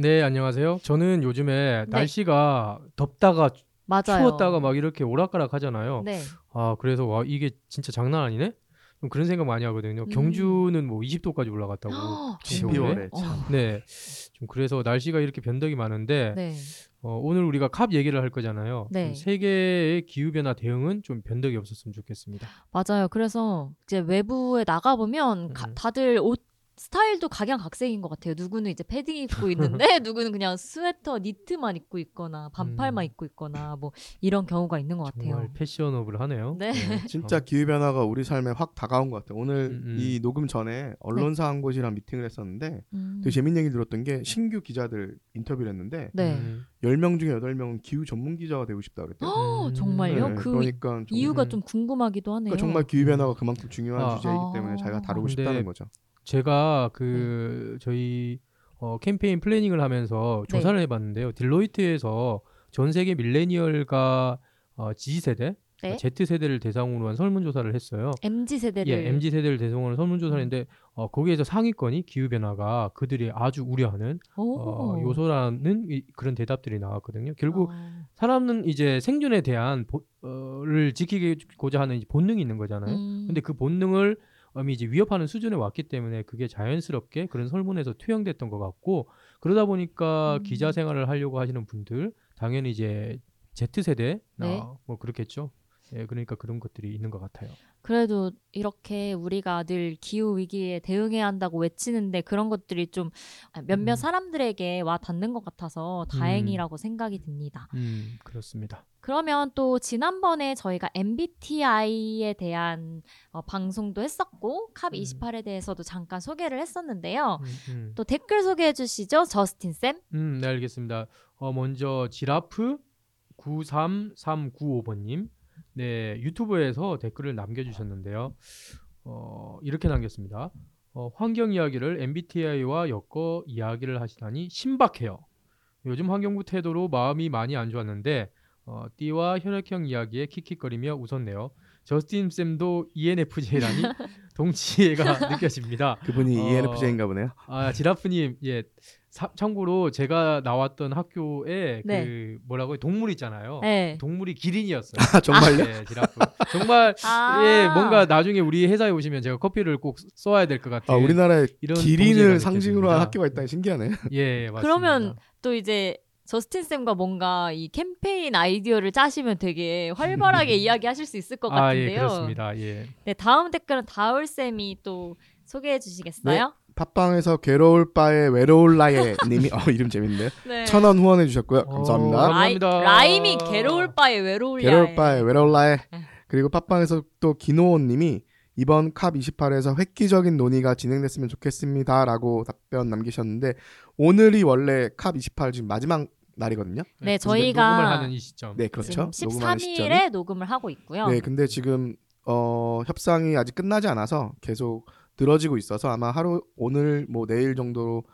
네 안녕하세요 저는 요즘에 네. 날씨가 덥다가 맞아요. 추웠다가 막 이렇게 오락가락 하잖아요 네. 아 그래서 와 이게 진짜 장난 아니네 좀 그런 생각 많이 하거든요 음. 경주는 뭐 20도까지 올라갔다고 진짜? 12월에 어, 네. 좀 그래서 날씨가 이렇게 변덕이 많은데 네. 어, 오늘 우리가 캅 얘기를 할 거잖아요. 네. 좀 세계의 기후 변화 대응은 좀 변덕이 없었으면 좋겠습니다. 맞아요. 그래서 이제 외부에 나가 보면 음. 다들 옷 스타일도 각양각색인 것 같아요. 누구는 이제 패딩 입고 있는데 누구는 그냥 스웨터 니트만 입고 있거나 반팔만 음. 입고 있거나 뭐 이런 경우가 있는 것 같아요. 정말 패셔너블 하네요. 네. 진짜 기후 변화가 우리 삶에 확 다가온 것 같아요. 오늘 음, 음. 이 녹음 전에 언론사 한 곳이랑 미팅을 했었는데 음. 되게 재밌는 얘기 들었던 게 신규 기자들 인터뷰를 했는데 네. 음. 10명 중에 8명은 기후 전문 기자가 되고 싶다 그랬대요. 어, 음. 정말요? 네, 그 그러니까 정- 이유가 음. 좀 궁금하기도 하네요. 그러니까 정말 기후 변화가 그만큼 중요한 아. 주제이기 아. 때문에 자기가 다루고 싶다는 거죠. 제가 그 저희 어, 캠페인 플래닝을 하면서 네. 조사를 해봤는데요. 딜로이트에서 전 세계 밀레니얼과 어, Z 세대, 네. Z 세대를 대상으로 한 설문조사를 했어요. MZ 세대를 예, MZ 세대를 대상으로 한 설문조사인데 어, 거기에서 상위권이 기후 변화가 그들이 아주 우려하는 오. 어, 요소라는 이, 그런 대답들이 나왔거든요. 결국 어. 사람은 이제 생존에 대한 보, 어, 를 지키고자 하는 본능이 있는 거잖아요. 음. 근데 그 본능을 음 이 이제 위협하는 수준에 왔기 때문에 그게 자연스럽게 그런 설문에서 투영됐던 것 같고 그러다 보니까 음. 기자 생활을 하려고 하시는 분들 당연히 이제 Z 세대 네. 뭐 그렇겠죠. 예, 그러니까 그런 것들이 있는 것 같아요. 그래도 이렇게 우리가 늘 기후 위기에 대응해야 한다고 외치는데 그런 것들이 좀 몇몇 음. 사람들에게 와 닿는 것 같아서 다행이라고 생각이 듭니다. 음, 그렇습니다. 그러면 또 지난번에 저희가 MBTI에 대한 어, 방송도 했었고 캅 음. 28에 대해서도 잠깐 소개를 했었는데요. 음, 음. 또 댓글 소개해 주시죠, 저스틴 쌤. 음, 네, 알겠습니다. 어, 먼저 지라프 93395번님, 네 유튜브에서 댓글을 남겨주셨는데요. 어, 이렇게 남겼습니다. 어, 환경 이야기를 MBTI와 엮어 이야기를 하시다니 신박해요. 요즘 환경부 태도로 마음이 많이 안 좋았는데 어, 띠와 혈액형 이야기에 킥킥거리며 웃었네요. 저스틴 쌤도 ENFJ라니 동지애가 느껴집니다. 그분이 어, ENFJ인가 보네요. 아 지라프님 예 사- 참고로 제가 나왔던 학교에 네. 그 뭐라고 요 동물 있잖아요. 네. 동물이 기린이었어요. 아, 정말요? 네, 지라프. 정말 아. 예 뭔가 나중에 우리 회사에 오시면 제가 커피를 꼭 써야 될것 아, 같아요. 우리나라에 이런 기린을 상징으로 한. 학교가 있다니 신기하네. 예, 맞습니다. 그러면 또 이제 저스틴 쌤과 뭔가 이 캠페인 아이디어를 짜시면 되게 활발하게 이야기하실 수 있을 것 아, 예, 같은데요. 그렇습니다. 예. 네, 다음 댓글은 다울 쌤이 또 소개해 주시겠어요? 팟빵에서 괴로울 바에 외로울 나의 님이 어 이름 재밌네요. 네. 천원 후원해 주셨고요. 어, 감사합니다. 감사합니다. 라이, 라임이 괴로울 바에 외로울 괴로울 바에 외로울 네. 그리고 팟빵에서 또 기노원 님이 이번 캅 28에서 획기적인 논의가 진행됐으면 좋겠습니다라고 답변 남기셨는데 오늘이 원래 캅 28 지금 마지막 날이거든요. 네, 저희가 녹음을 하는 이 시점. 네, 그렇죠. 지금 녹음하는 시점이. 13일에 녹음을 하고 있고요. 네, 근데 지금 어, 협상이 아직 끝나지 않아서 계속 늘어지고 있어서 아마 하루 오늘 뭐 내일 정도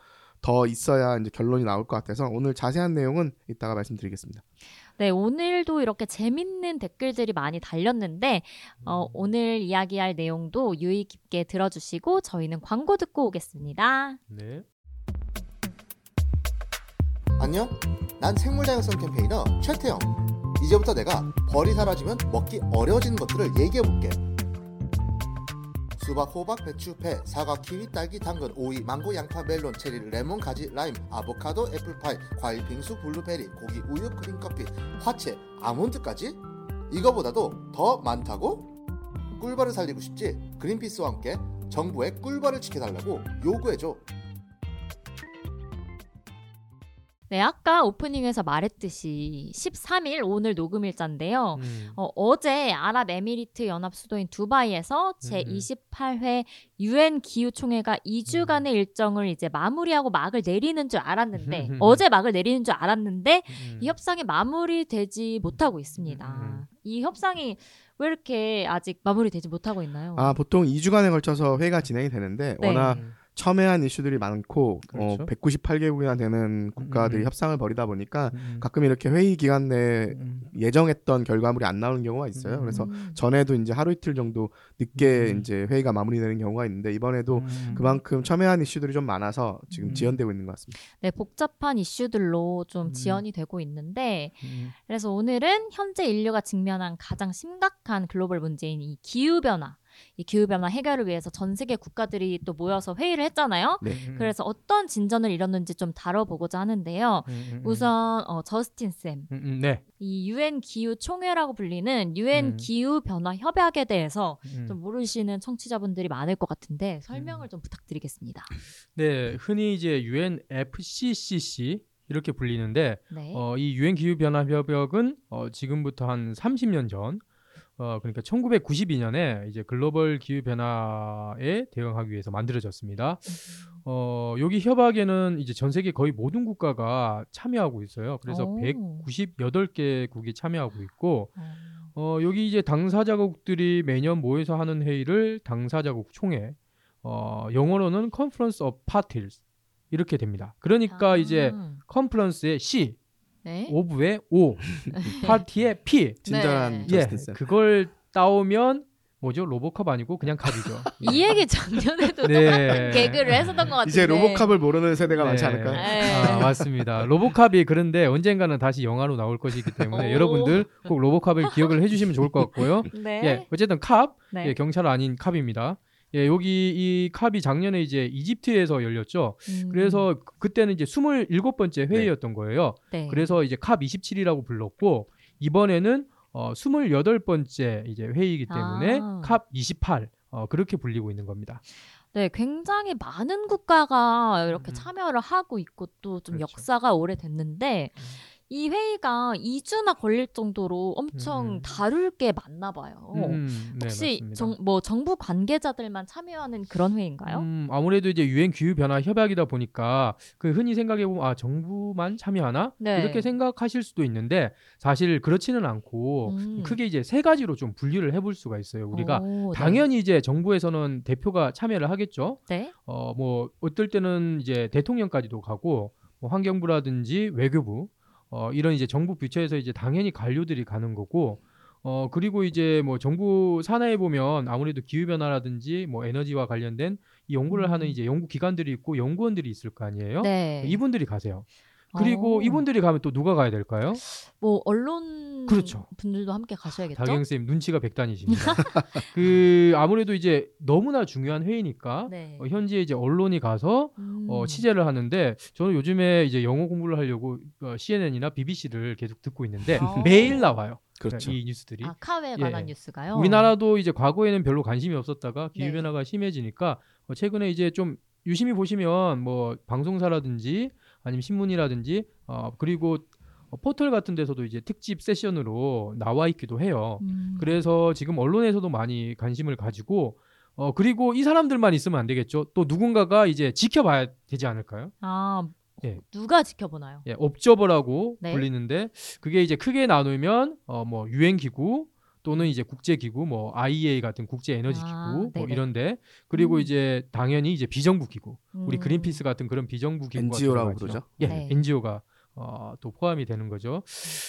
더 있어야 이제 결론이 나올 것 같아서 오늘 자세한 내용은 이따가 말씀드리겠습니다. 네, 오늘도 이렇게 재밌는 댓글들이 많이 달렸는데 음. 어, 오늘 이야기할 내용도 유의 깊게 들어주시고 저희는 광고 듣고 오겠습니다. 네. 안녕? 난 생물 다양성 campaigner 최태영. 이제부터 내가 벌이 사라지면 먹기 어려워지는 것들을 얘기해볼게. 수박, 호박, 배추, 배, 사과, 키위, 딸기, 당근, 오이, 망고, 양파, 멜론, 체리, 레몬, 가지, 라임, 아보카도, 애플파이, 과일, 빙수, 블루베리, 고기, 우유, 크림, 커피, 화채, 아몬드까지? 이거보다도 더 많다고? 꿀벌을 살리고 싶지? 그린피스와 함께 정부의 꿀벌을 지켜달라고 요구해줘. 네, 아까 오프닝에서 말했듯이 13일 오늘 녹음일자인데요. 음. 어, 어제 아랍에미리트 연합 수도인 두바이에서 제 28회 유엔 기후 총회가 2주간의 일정을 이제 마무리하고 막을 내리는 줄 알았는데 음. 어제 막을 내리는 줄 알았는데 음. 이 협상이 마무리되지 못하고 있습니다. 음. 이 협상이 왜 이렇게 아직 마무리되지 못하고 있나요? 아 보통 2주간에 걸쳐서 회의가 진행이 되는데 네. 워낙 음. 첨예한 이슈들이 많고 그렇죠. 어, 198개국이나 되는 국가들이 음. 협상을 벌이다 보니까 음. 가끔 이렇게 회의 기간 내에 음. 예정했던 결과물이 안 나오는 경우가 있어요. 음. 그래서 음. 전에도 이제 하루 이틀 정도 늦게 음. 이제 회의가 마무리되는 경우가 있는데 이번에도 음. 그만큼 첨예한 이슈들이 좀 많아서 지금 음. 지연되고 있는 것 같습니다. 네, 복잡한 이슈들로 좀 음. 지연이 되고 있는데 음. 그래서 오늘은 현재 인류가 직면한 가장 심각한 글로벌 문제인 이 기후 변화, 이 기후 변화 해결을 위해서 전 세계 국가들이 또 모여서 회의를 했잖아요. 네. 음. 그래서 어떤 진전을 이뤘는지 좀 다뤄보고자 하는데요. 음, 음, 음. 우선 어, 저스틴 쌤, 음, 음, 네. 이 유엔 기후 총회라고 불리는 유엔 음. 기후 변화 협약에 대해서 음. 좀 모르시는 청취자분들이 많을 것 같은데 설명을 음. 좀 부탁드리겠습니다. 네, 흔히 이제 UNFCCC 이렇게 불리는데 네. 어, 이 유엔 기후 변화 협약은 어, 지금부터 한 30년 전 어, 그러니까 1992년에 이제 글로벌 기후 변화에 대응하기 위해서 만들어졌습니다. 어, 여기 협약에는 이제 전 세계 거의 모든 국가가 참여하고 있어요. 그래서 오. 198개국이 참여하고 있고 어. 어, 여기 이제 당사자국들이 매년 모여서 하는 회의를 당사자국 총회, 어, 영어로는 Conference of Parties 이렇게 됩니다. 그러니까 아. 이제 컨퍼런스의 C, 네. 오브의 O, 파티의 P, 친절한 네. 예, 저스틴 쌤. 그걸 따오면 뭐죠? 로보캅 아니고 그냥 캅이죠. 이 얘기 작년에도 네. 똑같은 개그를 했었던 것 같은데. 이제 로보캅을 모르는 세대가 네. 많지 않을까요? 네. 아, 맞습니다. 로보캅이 그런데 언젠가는 다시 영화로 나올 것이기 때문에 오. 여러분들 꼭 로보캅을 기억을 해주시면 좋을 것 같고요. 네. 예, 어쨌든 캅, 네. 예, 경찰 아닌 캅입니다. 예, 여기 이 캅이 작년에 이제 이집트에서 열렸죠. 음, 그래서 그- 그때는 이제 27번째 회의였던 거예요. 네. 그래서 이제 캅 27이라고 불렀고 이번에는 어 28번째 이제 회의이기 때문에 아. 캅 28. 어, 그렇게 불리고 있는 겁니다. 네, 굉장히 많은 국가가 이렇게 음. 참여를 하고 있고 또 좀 그렇죠. 역사가 오래됐는데 음. 이 회의가 2주나 걸릴 정도로 엄청 음. 다룰 게 많나 봐요. 음, 네, 혹시. 정, 뭐 정부 관계자들만 참여하는 그런 회의인가요? 음, 아무래도 이제 유엔 기후 변화 협약이다 보니까 그 흔히 생각해 보면 아 정부만 참여하나 네. 이렇게 생각하실 수도 있는데 사실 그렇지는 않고 음. 크게 이제 세 가지로 좀 분류를 해볼 수가 있어요. 우리가 오, 네. 당연히 이제 정부에서는 대표가 참여를 하겠죠. 네. 어뭐 어떨 때는 이제 대통령까지도 가고 뭐 환경부라든지 외교부 어 이런 이제 정부 부처에서 이제 당연히 관료들이 가는 거고 어 그리고 이제 뭐 정부 산하에 보면 아무래도 기후 변화라든지 뭐 에너지와 관련된 이 연구를 음. 하는 이제 연구 기관들이 있고 연구원들이 있을 거 아니에요. 네. 이분들이 가세요. 그리고 어, 이분들이 가면 또 누가 가야 될까요? 뭐 언론 그렇죠. 분들도 함께 가셔야겠죠. 다경 쌤 눈치가 백단이십니다. 그 아무래도 이제 너무나 중요한 회의니까 네. 어, 현지에 이제 언론이 가서 음. 어, 취재를 하는데 저는 요즘에 이제 영어 공부를 하려고 어, CNN이나 BBC를 계속 듣고 있는데 아. 매일 나와요. 그렇죠. 이 뉴스들이. 아 카웨에 예. 관한 뉴스가요. 우리나라도 이제 과거에는 별로 관심이 없었다가 기후 네. 변화가 심해지니까 어, 최근에 이제 좀 유심히 보시면 뭐 방송사라든지 아니면 신문이라든지 어, 그리고 어, 포털 같은 데서도 이제 특집 세션으로 나와 있기도 해요. 음. 그래서 지금 언론에서도 많이 관심을 가지고 어 그리고 이 사람들만 있으면 안 되겠죠. 또 누군가가 이제 지켜봐야 되지 않을까요? 아 예. 누가 지켜보나요? 예, 옵저버라고 네. 불리는데 그게 이제 크게 나누면 어 뭐 유엔 기구 또는 이제 국제 기구 뭐 IEA 같은 국제 에너지 기구 아, 뭐. 이런데 그리고 음. 이제 당연히 이제 비정부 기구 우리 음. 그린피스 같은 그런 비정부 기구가 NGO라고. 그러죠. 예, 네. NGO가 어, 또 포함이 되는 거죠.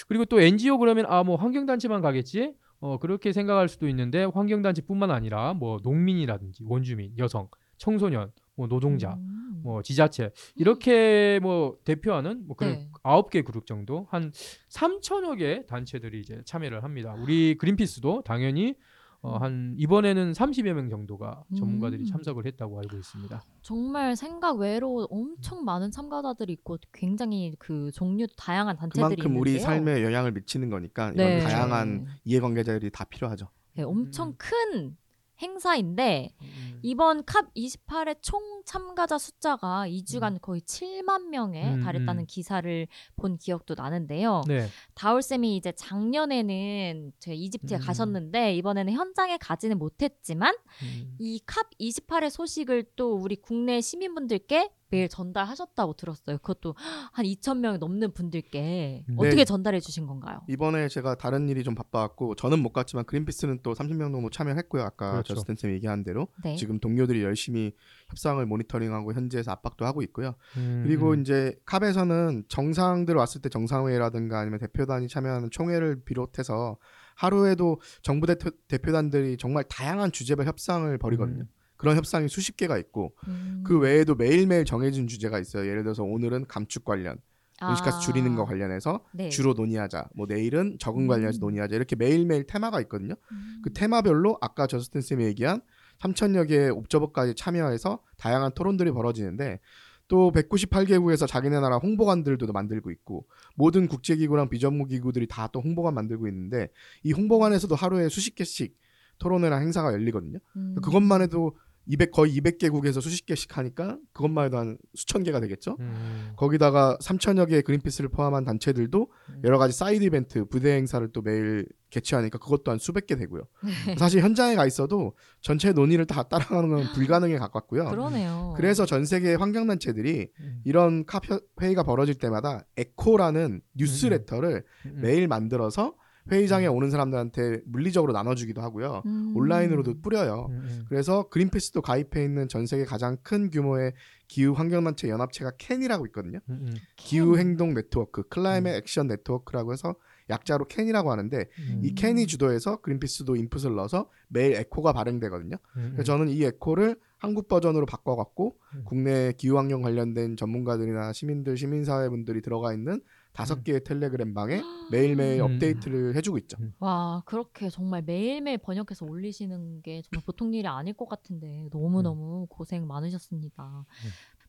그리고 또 NGO 그러면 아 뭐 환경단체만 가겠지? 어 그렇게 생각할 수도 있는데 환경단체뿐만 아니라 뭐 농민이라든지 원주민, 여성, 청소년, 뭐 노동자, 음. 뭐 지자체 이렇게 뭐 대표하는 뭐 그런 네. 아홉 개 그룹 정도 한 3천여 개 단체들이 이제 참여를 합니다. 우리 그린피스도 당연히 어, 한 이번에는 30여 명 정도가 전문가들이 음. 참석을 했다고 알고 있습니다. 정말 생각 외로 엄청 많은 참가자들이 있고 굉장히 그 종류도 다양한 단체들이 그만큼 우리 있는데요. 삶에 영향을 미치는 거니까 이런 네. 다양한 이해관계자들이 다 필요하죠. 네, 엄청 음. 큰 행사인데 음. 이번 캅 28의 총 참가자 숫자가 2주간 거의 7만 명에 음, 달했다는 음. 기사를 본 기억도 나는데요. 네. 다울 쌤이 이제 작년에는 이집트에 음. 가셨는데 이번에는 현장에 가지는 못했지만 음. 이캅 28의 소식을 또 우리 국내 시민분들께 매일 전달하셨다고 들었어요. 그것도 한 2천 명 넘는 분들께 음. 어떻게 네. 전달해 주신 건가요? 이번에 제가 다른 일이 좀 바빠갖고 저는 못 갔지만 그린피스는 또 30명 정도 참여했고요. 아까 그렇죠. 저스틴 쌤이 얘기한 대로 네. 지금 동료들이 열심히 협상을 모니터링하고 현지에서 압박도 하고 있고요. 음. 그리고 이제 캅에서는 정상들 왔을 때 정상회의라든가 아니면 대표단이 참여하는 총회를 비롯해서 하루에도 정부 대표, 대표단들이 정말 다양한 주제별 협상을 벌이거든요. 음. 그런 협상이 수십 개가 있고 음. 그 외에도 매일매일 정해진 주제가 있어요. 예를 들어서 오늘은 감축 관련, 온실가스 아. 줄이는 거 관련해서 네. 주로 논의하자. 뭐 내일은 적응 관련해서 음. 논의하자. 이렇게 매일매일 테마가 있거든요. 음. 그 테마별로 아까 저스틴 쌤이 얘기한 3천여 개의 옵저버까지 참여해서 다양한 토론들이 벌어지는데 또 198개국에서 자기네 나라 홍보관들도 만들고 있고 모든 국제기구랑 비정부기구들이 다 또 홍보관 만들고 있는데 이 홍보관에서도 하루에 수십 개씩 토론회나 행사가 열리거든요. 음. 그것만 해도 200 거의 200개국에서 수십 개씩 하니까 그것만 해도 한 수천 개가 되겠죠. 음. 거기다가 3천여 개의 그린피스를 포함한 단체들도 음. 여러 가지 side event, 부대 행사를 또 매일 개최하니까 그것도 한 수백 개 되고요. 네. 사실 현장에 가 있어도 전체 논의를 다 따라가는 건 불가능에 가깝고요. 그러네요. 그래서 전 세계 환경 단체들이 음. 이런 카 회의가 벌어질 때마다 ECO라는 뉴스레터를 음. 매일 만들어서 회의장에 오는 사람들한테 물리적으로 나눠주기도 하고요. 음. 온라인으로도 뿌려요. 음, 음. 그래서 그린피스도 가입해 있는 전 세계 가장 큰 규모의 기후 환경단체 연합체가 CAN이라고 있거든요. 음, 음. 기후 행동 네트워크, Climate Action Network라고 해서 약자로 CAN이라고 하는데 음. 이 CAN이 주도해서 그린피스도 input을 넣어서 매일 ECO가 발행되거든요. 음, 그래서 저는 이 ECO를 한국 버전으로 바꿔갖고 음. 국내 기후 환경 관련된 전문가들이나 시민들, 시민사회분들이 들어가 있는 다섯 음. 개의 텔레그램 방에 매일매일 음. 업데이트를 해주고 있죠. 와 그렇게 정말 매일매일 번역해서 올리시는 게 정말 보통 일이 아닐 것 같은데 너무너무 고생 많으셨습니다.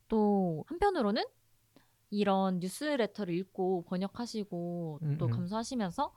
또 한편으로는 이런 뉴스레터를 읽고 번역하시고 음, 또 음. 감수하시면서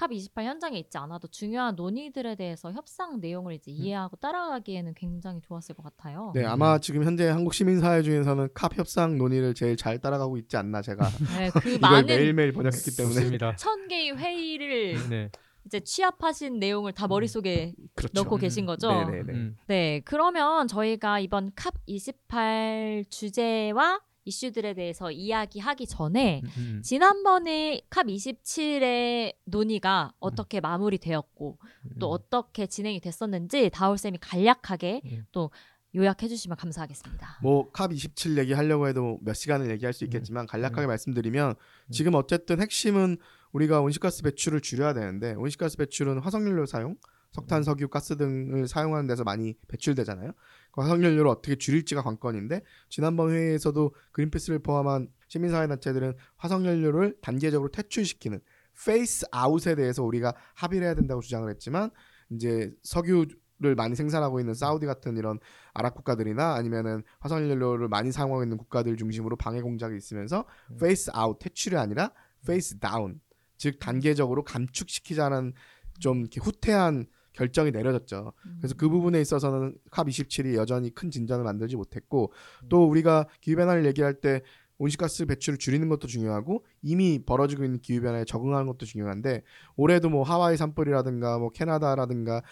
캅28 현장에 있지 않아도 중요한 논의들에 대해서 협상 내용을 이제 이해하고 따라가기에는 굉장히 좋았을 것 같아요. 네, 음. 아마 지금 현재 한국 시민사회 중에서는 캅 협상 논의를 제일 잘 따라가고 있지 않나 제가 네, 그 이걸 많은 매일매일 번역했기 때문에. 천 개의 회의를 네. 이제 취합하신 내용을 다 머릿속에 그렇죠. 넣고 음. 계신 거죠. 네네네. 음. 네, 그러면 저희가 이번 캅28 주제와 이슈들에 대해서 이야기하기 전에 음, 음. 지난번에 캅27의 논의가 어떻게 마무리되었고 또 음. 어떻게 진행이 됐었는지 다울쌤이 간략하게 음. 또 요약해 주시면 감사하겠습니다. 뭐캅 27 얘기하려고 해도 몇 시간을 얘기할 수 있겠지만 간략하게 말씀드리면 지금 어쨌든 핵심은 우리가 온실가스 배출을 줄여야 되는데 온실가스 배출은 화석연료 사용, 석탄, 석유, 가스 등을 사용하는 데서 많이 배출되잖아요. 그 화석연료를 어떻게 줄일지가 관건인데 지난번 회의에서도 그린피스를 포함한 시민사회 단체들은 화석연료를 단계적으로 퇴출시키는 phase out에 대해서 우리가 합의를 해야 된다고 주장을 했지만 이제 석유를 많이 생산하고 있는 사우디 같은 이런 아랍 국가들이나 아니면은 화석연료를 많이 사용하고 있는 국가들 중심으로 방해 공작이 있으면서 음. phase out 퇴출이 아니라 phase down 즉 단계적으로 감축시키자는 좀 이렇게 후퇴한 결정이 내려졌죠. 그래서 그 부분에 있어서는 COP 27이 여전히 큰 진전을 만들지 못했고 또 우리가 기후 변화를 얘기할 때 온실가스 배출을 줄이는 것도 중요하고 이미 벌어지고 있는 기후 변화에 적응하는 것도 중요한데 올해도 뭐 하와이 산불이라든가 뭐 캐나다라든가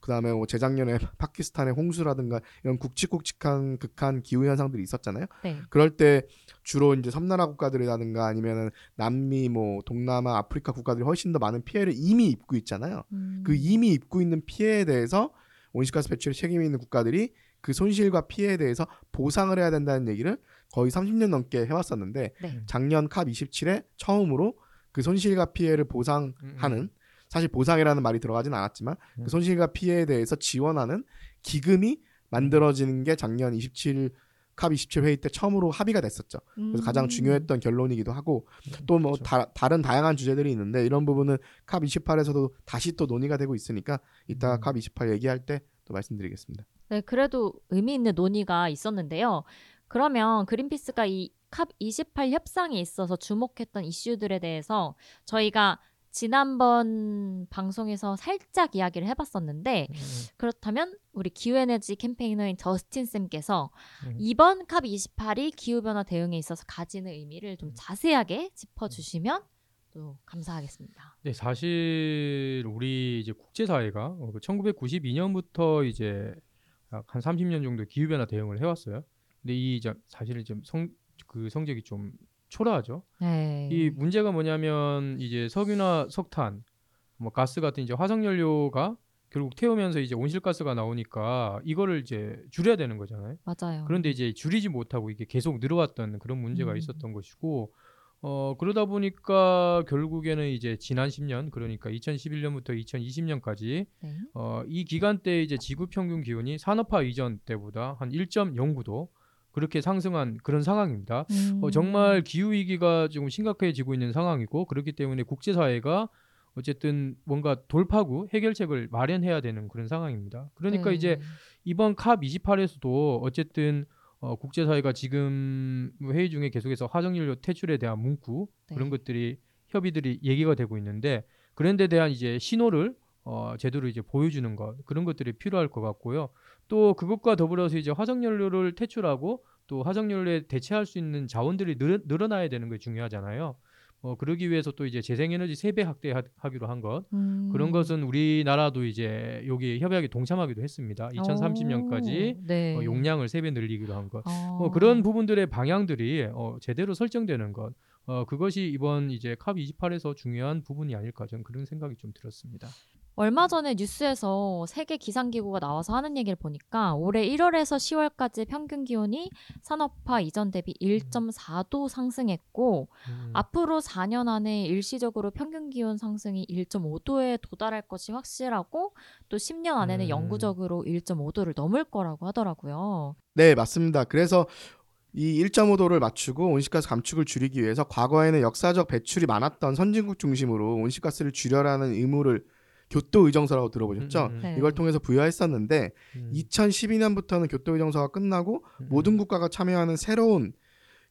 그다음에 뭐 재작년에 파키스탄의 홍수라든가 이런 굵직굵직한 극한 기후 현상들이 있었잖아요. 네. 그럴 때 주로 이제 섬나라 국가들이라든가 아니면은 남미 뭐 동남아 아프리카 국가들이 훨씬 더 많은 피해를 이미 입고 있잖아요. 음. 그 이미 입고 있는 피해에 대해서 온실가스 배출에 책임이 있는 국가들이 그 손실과 피해에 대해서 보상을 해야 된다는 얘기를 거의 30년 넘게 해왔었는데 네. 작년 캅 27에 처음으로 그 손실과 피해를 보상하는 음. 사실 보상이라는 말이 들어가진 않았지만 음. 그 손실과 피해에 대해서 지원하는 기금이 만들어지는 게 작년 27캅27 회의 때 처음으로 합의가 됐었죠. 그래서 가장 음. 중요했던 결론이기도 하고 또뭐 그렇죠. 다른 다양한 주제들이 있는데 이런 부분은 캅 28에서도 다시 또 논의가 되고 있으니까 이따가 음. 캅28 얘기할 때 또 말씀드리겠습니다. 네, 그래도 의미 있는 논의가 있었는데요. 그러면 그린피스가 이캅28 협상에 있어서 주목했던 이슈들에 대해서 저희가 지난번 방송에서 살짝 이야기를 해봤었는데 음, 그렇다면 우리 기후에너지 캠페이너인 저스틴 쌤께서 음. 이번 컵 28이 기후변화 대응에 있어서 가지는 의미를 음. 좀 자세하게 짚어주시면 또 감사하겠습니다. 네, 사실 우리 이제 국제사회가 어, 그 1992년부터 이제 약한 30년 정도 기후 변화 대응을 해왔어요. 근데 이 이제 사실 좀성그 성적이 좀 초라하죠. 네. 이 문제가 뭐냐면 이제 석유나 석탄, 뭐 가스 같은 이제 화석 연료가 결국 태우면서 이제 온실가스가 나오니까 이거를 이제 줄여야 되는 거잖아요. 맞아요. 그런데 이제 줄이지 못하고 이게 계속 늘어왔던 그런 문제가 음. 있었던 것이고 어 그러다 보니까 결국에는 이제 지난 10년 그러니까 2011년부터 2020년까지 네. 어이 기간 때 이제 지구 평균 기온이 산업화 이전 때보다 한 1.09도 그렇게 상승한 그런 상황입니다. 음. 어, 정말 기후 위기가 지금 심각해지고 있는 상황이고 그렇기 때문에 국제사회가 어쨌든 뭔가 돌파구 해결책을 마련해야 되는 그런 상황입니다. 그러니까 네. 이제 이번 캅 28에서도 어쨌든 어, 국제사회가 지금 회의 중에 계속해서 화석연료 퇴출에 대한 문구 네. 그런 것들이 협의들이 얘기가 되고 있는데 그런 데 대한 이제 신호를 어, 제대로 이제 보여주는 것 그런 것들이 필요할 것 같고요. 또 그것과 더불어서 이제 화석연료를 퇴출하고 또 화석연료에 대체할 수 있는 자원들이 늘, 늘어 나야 되는 게 중요하잖아요. 어, 그러기 위해서 또 이제 재생에너지 세 배 확대하기로 한 것. 음. 그런 것은 우리나라도 이제 여기 협약에 동참하기도 했습니다. 2030년까지 오, 네. 어, 용량을 세 배 늘리기로 한 것. 어. 뭐 그런 부분들의 방향들이 어, 제대로 설정되는 것. 어, 그것이 이번 이제 캅 28에서 중요한 부분이 아닐까 저는 그런 생각이 좀 들었습니다. 얼마 전에 뉴스에서 세계 기상기구가 나와서 하는 얘기를 보니까 올해 1월에서 10월까지 평균 기온이 산업화 이전 대비 1.4도 상승했고 음, 앞으로 4년 안에 일시적으로 평균 기온 상승이 1.5도에 도달할 것이 확실하고 또 10년 안에는 음. 영구적으로 1.5도를 넘을 거라고 하더라고요. 네, 맞습니다. 그래서 이 1.5도를 맞추고 온실가스 감축을 줄이기 위해서 과거에는 역사적 배출이 많았던 선진국 중심으로 온실가스를 줄여라는 의무를 교토 의정서라고 들어보셨죠? 음, 음, 네. 이걸 통해서 부여했었는데 음, 2012년부터는 교토 의정서가 끝나고 음, 모든 국가가 참여하는 새로운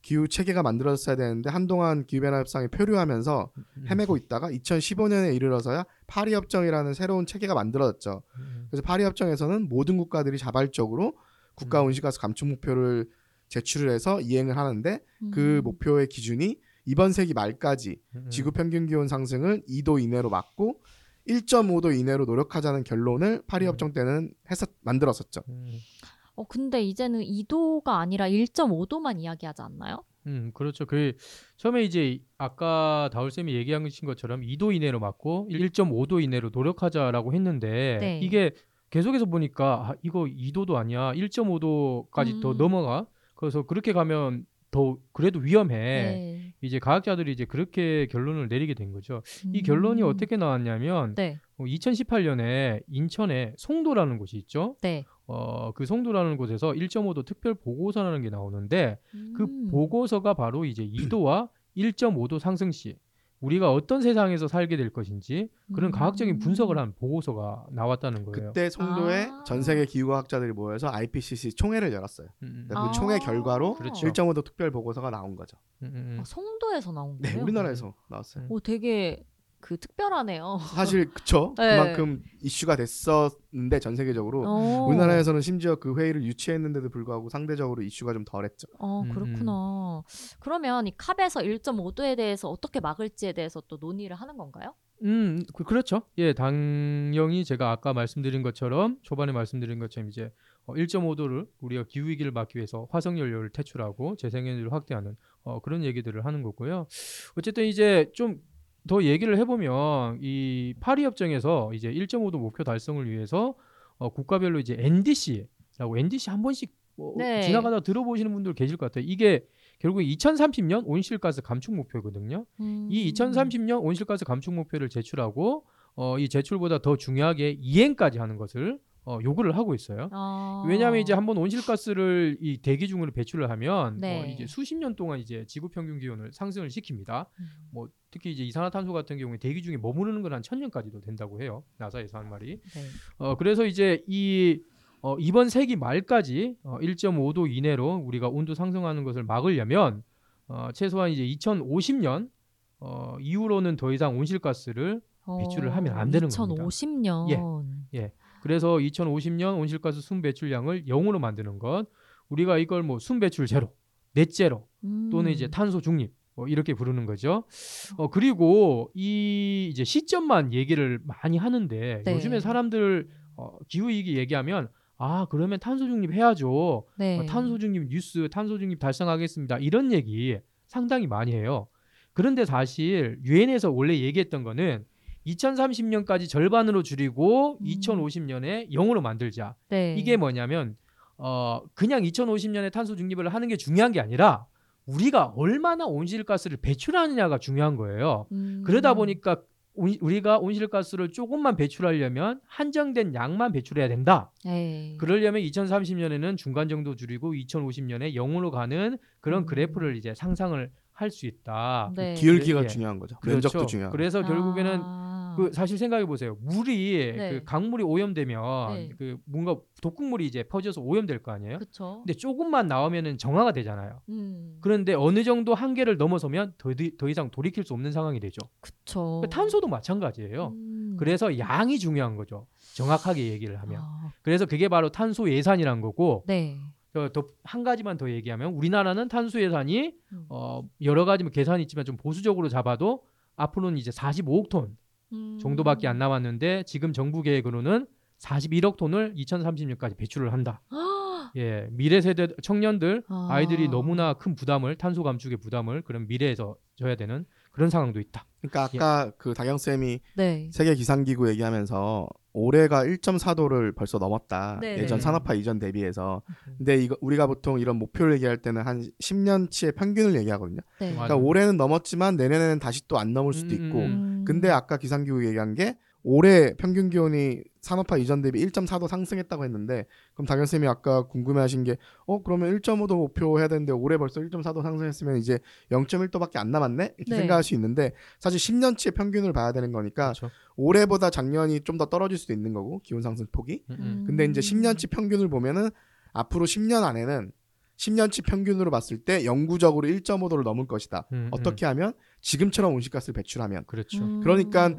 기후 체계가 만들어졌어야 되는데 한동안 기후 변화 협상이 표류하면서 음, 헤매고 있다가 2015년에 이르러서야 파리 협정이라는 새로운 체계가 만들어졌죠. 음, 그래서 파리 협정에서는 모든 국가들이 자발적으로 국가 음. 온실가스 감축 목표를 제출을 해서 이행을 하는데 그 음. 목표의 기준이 이번 세기 말까지 음, 지구 평균 기온 상승을 2도 이내로 막고 1.5도 이내로 노력하자는 결론을 파리 음. 협정 때는 했었 만들었었죠. 음, 어 근데 이제는 2도가 아니라 1.5도만 이야기하지 않나요? 음, 그렇죠. 그 처음에 이제 아까 다울 쌤이 얘기한 것처럼 2도 이내로 맞고 1.5도 이내로 노력하자라고 했는데 네. 이게 계속해서 보니까 아, 이거 2도도 아니야. 1.5도까지 더 음. 넘어가. 그래서 그렇게 가면 더 그래도 위험해. 네. 이제 과학자들이 이제 그렇게 결론을 내리게 된 거죠. 이 음. 결론이 어떻게 나왔냐면 네. 어, 2018년에 인천에 송도라는 곳이 있죠. 네. 어, 그 송도라는 곳에서 1.5도 특별 보고서라는 게 나오는데 그 음. 보고서가 바로 이제 2도와 1.5도 상승 시 우리가 어떤 세상에서 살게 될 것인지 그런 음. 과학적인 분석을 한 보고서가 나왔다는 거예요. 그때 송도에 아. 전 세계 기후과학자들이 모여서 IPCC 총회를 열었어요. 음, 음, 그러니까 그 총회 결과로 그렇죠. 1.5도 특별 보고서가 나온 거죠. 음, 음, 아, 송도에서 나온 네, 거예요? 우리나라에서 나왔어요. 오 되게 그 특별하네요. 사실 그쵸? 네. 그만큼 이슈가 됐었는데 전 세계적으로 어. 우리나라에서는 심지어 그 회의를 유치했는데도 불구하고 상대적으로 이슈가 좀 덜했죠. 어 음, 그렇구나. 그러면 이 캅에서 1.5도에 대해서 어떻게 막을지에 대해서 또 논의를 하는 건가요? 음, 그, 그렇죠. 예, 당연히 제가 아까 말씀드린 것처럼 초반에 말씀드린 것처럼 이제 어, 1.5도를 우리가 기후 위기를 막기 위해서 화석 연료를 퇴출하고 재생 에너지를 확대하는 어, 그런 얘기들을 하는 거고요. 어쨌든 이제 좀 더 얘기를 해보면 이 파리 협정에서 이제 1.5도 목표 달성을 위해서 어, 국가별로 이제 NDC라고 NDC 한 번씩 뭐 네. 지나가다 들어보시는 분들 계실 것 같아요. 이게 결국 2030년 온실가스 감축 목표거든요. 음. 이 2030년 온실가스 감축 목표를 제출하고 어, 이 제출보다 더 중요하게 이행까지 하는 것을 어, 요구를 하고 있어요. 아. 왜냐하면 이제 한번 온실가스를 이 대기 중으로 배출을 하면 네. 어, 이제 수십 년 동안 이제 지구 평균 기온을 상승을 시킵니다. 음. 뭐 특히 이제 이산화탄소 같은 경우에 대기 중에 머무르는 건 한 천 년까지도 된다고 해요. 나사에서 한 말이. 네. 어, 그래서 이제 이 어, 이번 세기 말까지 어, 1.5도 이내로 우리가 온도 상승하는 것을 막으려면 어, 최소한 이제 2050년 어, 이후로는 더 이상 온실가스를 배출을 하면 안 되는 겁니다. 2050년. 그래서 2050년 온실가스 순 배출량을 0으로 만드는 것 우리가 이걸 뭐 순 배출 제로, 넷 제로 또는 이제 탄소 중립 뭐 이렇게 부르는 거죠. 어 그리고 이 이제 시점만 얘기를 많이 하는데 네. 요즘에 사람들 어, 기후 위기 얘기하면 아 그러면 탄소 중립 해야죠. 네. 어, 탄소 중립 뉴스, 탄소 중립 달성하겠습니다. 이런 얘기 상당히 많이 해요. 그런데 사실 유엔에서 원래 얘기했던 거는 2030년까지 절반으로 줄이고 음. 2050년에 0으로 만들자. 네. 이게 뭐냐면 어 그냥 2050년에 탄소 중립을 하는 게 중요한 게 아니라 우리가 얼마나 온실가스를 배출하느냐가 중요한 거예요. 음. 그러다 보니까 온- 우리가 온실가스를 조금만 배출하려면 한정된 양만 배출해야 된다. 네. 그러려면 2030년에는 중간 정도 줄이고 2050년에 0으로 가는 그런 음. 그래프를 이제 상상을 할 수 있다. 네. 기울기가 예. 중요한 거죠. 그렇죠. 면적도 중요하고. 그래서 결국에는 아. 그 사실 생각해 보세요. 물이 네. 그 강물이 오염되면 네. 그 뭔가 독극물이 이제 퍼져서 오염될 거 아니에요? 그쵸. 근데 조금만 나오면은 정화가 되잖아요. 음. 그런데 어느 정도 한계를 넘어서면 더, 더 이상 돌이킬 수 없는 상황이 되죠. 그쵸. 그 탄소도 마찬가지예요. 음. 그래서 양이 중요한 거죠. 정확하게 얘기를 하면. 아, 그래서 그게 바로 탄소 예산이란 거고 네. 더한 가지만 더 얘기하면 우리나라는 탄소 예산이 음. 어, 여러 가지 뭐 계산이 있지만 좀 보수적으로 잡아도 앞으로는 이제 45억 톤 음. 정도밖에 안 남았는데 지금 정부 계획으로는 41억 톤을 2030년까지 배출을 한다. 아, 예, 미래 세대 청년들 아. 아이들이 너무나 큰 부담을 탄소 감축의 부담을 그런 미래에서 져야 되는 그런 상황도 있다. 그러니까 아까 그 다경 쌤이 네. 세계 기상기구 얘기하면서 올해가 1.4도를 벌써 넘었다. 네. 예전 네. 산업화 이전 대비해서. 근데 이거 우리가 보통 이런 목표를 얘기할 때는 한 10년치의 평균을 얘기하거든요. 네. 그러니까 올해는 넘었지만 내년에는 다시 또 안 넘을 수도 음, 있고. 음. 근데 아까 기상기구 얘기한 게 올해 평균 기온이 산업화 이전 대비 1.4도 상승했다고 했는데 그럼 다경 쌤이 아까 궁금해하신 게 어 그러면 1.5도 목표 해야 되는데 올해 벌써 1.4도 상승했으면 이제 0.1도밖에 안 남았네 이렇게 네. 생각할 수 있는데 사실 10년치의 평균을 봐야 되는 거니까 그렇죠. 올해보다 작년이 좀 더 떨어질 수도 있는 거고 기온 상승 폭이 음, 음. 음. 근데 이제 10년치 평균을 보면은 앞으로 10년 안에는 10년치 평균으로 봤을 때 영구적으로 1.5도를 넘을 것이다. 음, 음. 어떻게 하면 지금처럼 온실가스를 배출하면 그렇죠. 음. 그러니까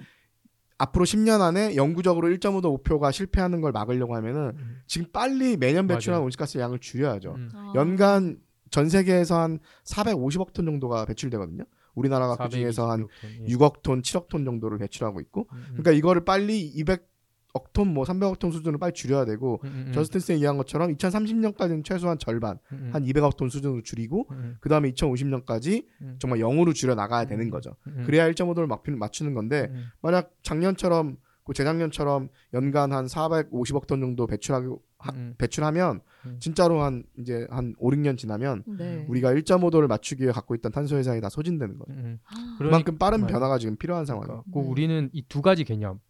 앞으로 10년 안에 영구적으로 1.5도 목표가 실패하는 걸 막으려고 하면은 음, 지금 빨리 매년 배출하는 맞아요. 온실가스 양을 줄여야죠. 음. 아. 연간 전 세계에서 한 450억 톤 정도가 배출되거든요. 우리나라가 그 중에서 한426 톤, 예. 6억 톤, 7억 톤 정도를 배출하고 있고, 음, 음. 그러니까 이거를 빨리 200 억 톤, 뭐 300억 톤 수준으로 빨리 줄여야 되고, 음, 음, 음. 저스틴 쌤이 얘기한 것처럼 2030년까지는 최소한 절반, 음, 음. 한 200억 톤 수준으로 줄이고, 음, 음. 그 다음에 2050년까지 음. 정말 0으로 줄여 나가야 음, 되는 거죠. 음, 음. 그래야 1.5도를 맞추는 건데, 음, 만약 작년처럼 그 재작년처럼 연간 한 450억 ton 정도 배출하고 하- 음, 배출하면 음. 진짜로 한 이제 한 5, 6년 지나면 네. 우리가 1.5도를 맞추기 위해 갖고 있던 탄소 회사이 다 소진되는 거예요. 아, 그러니까 그만큼 빠른. 변화가 지금 필요한 상황이에요. 그러니까 꼭 네. 우리는 이 두 가지 개념, 타-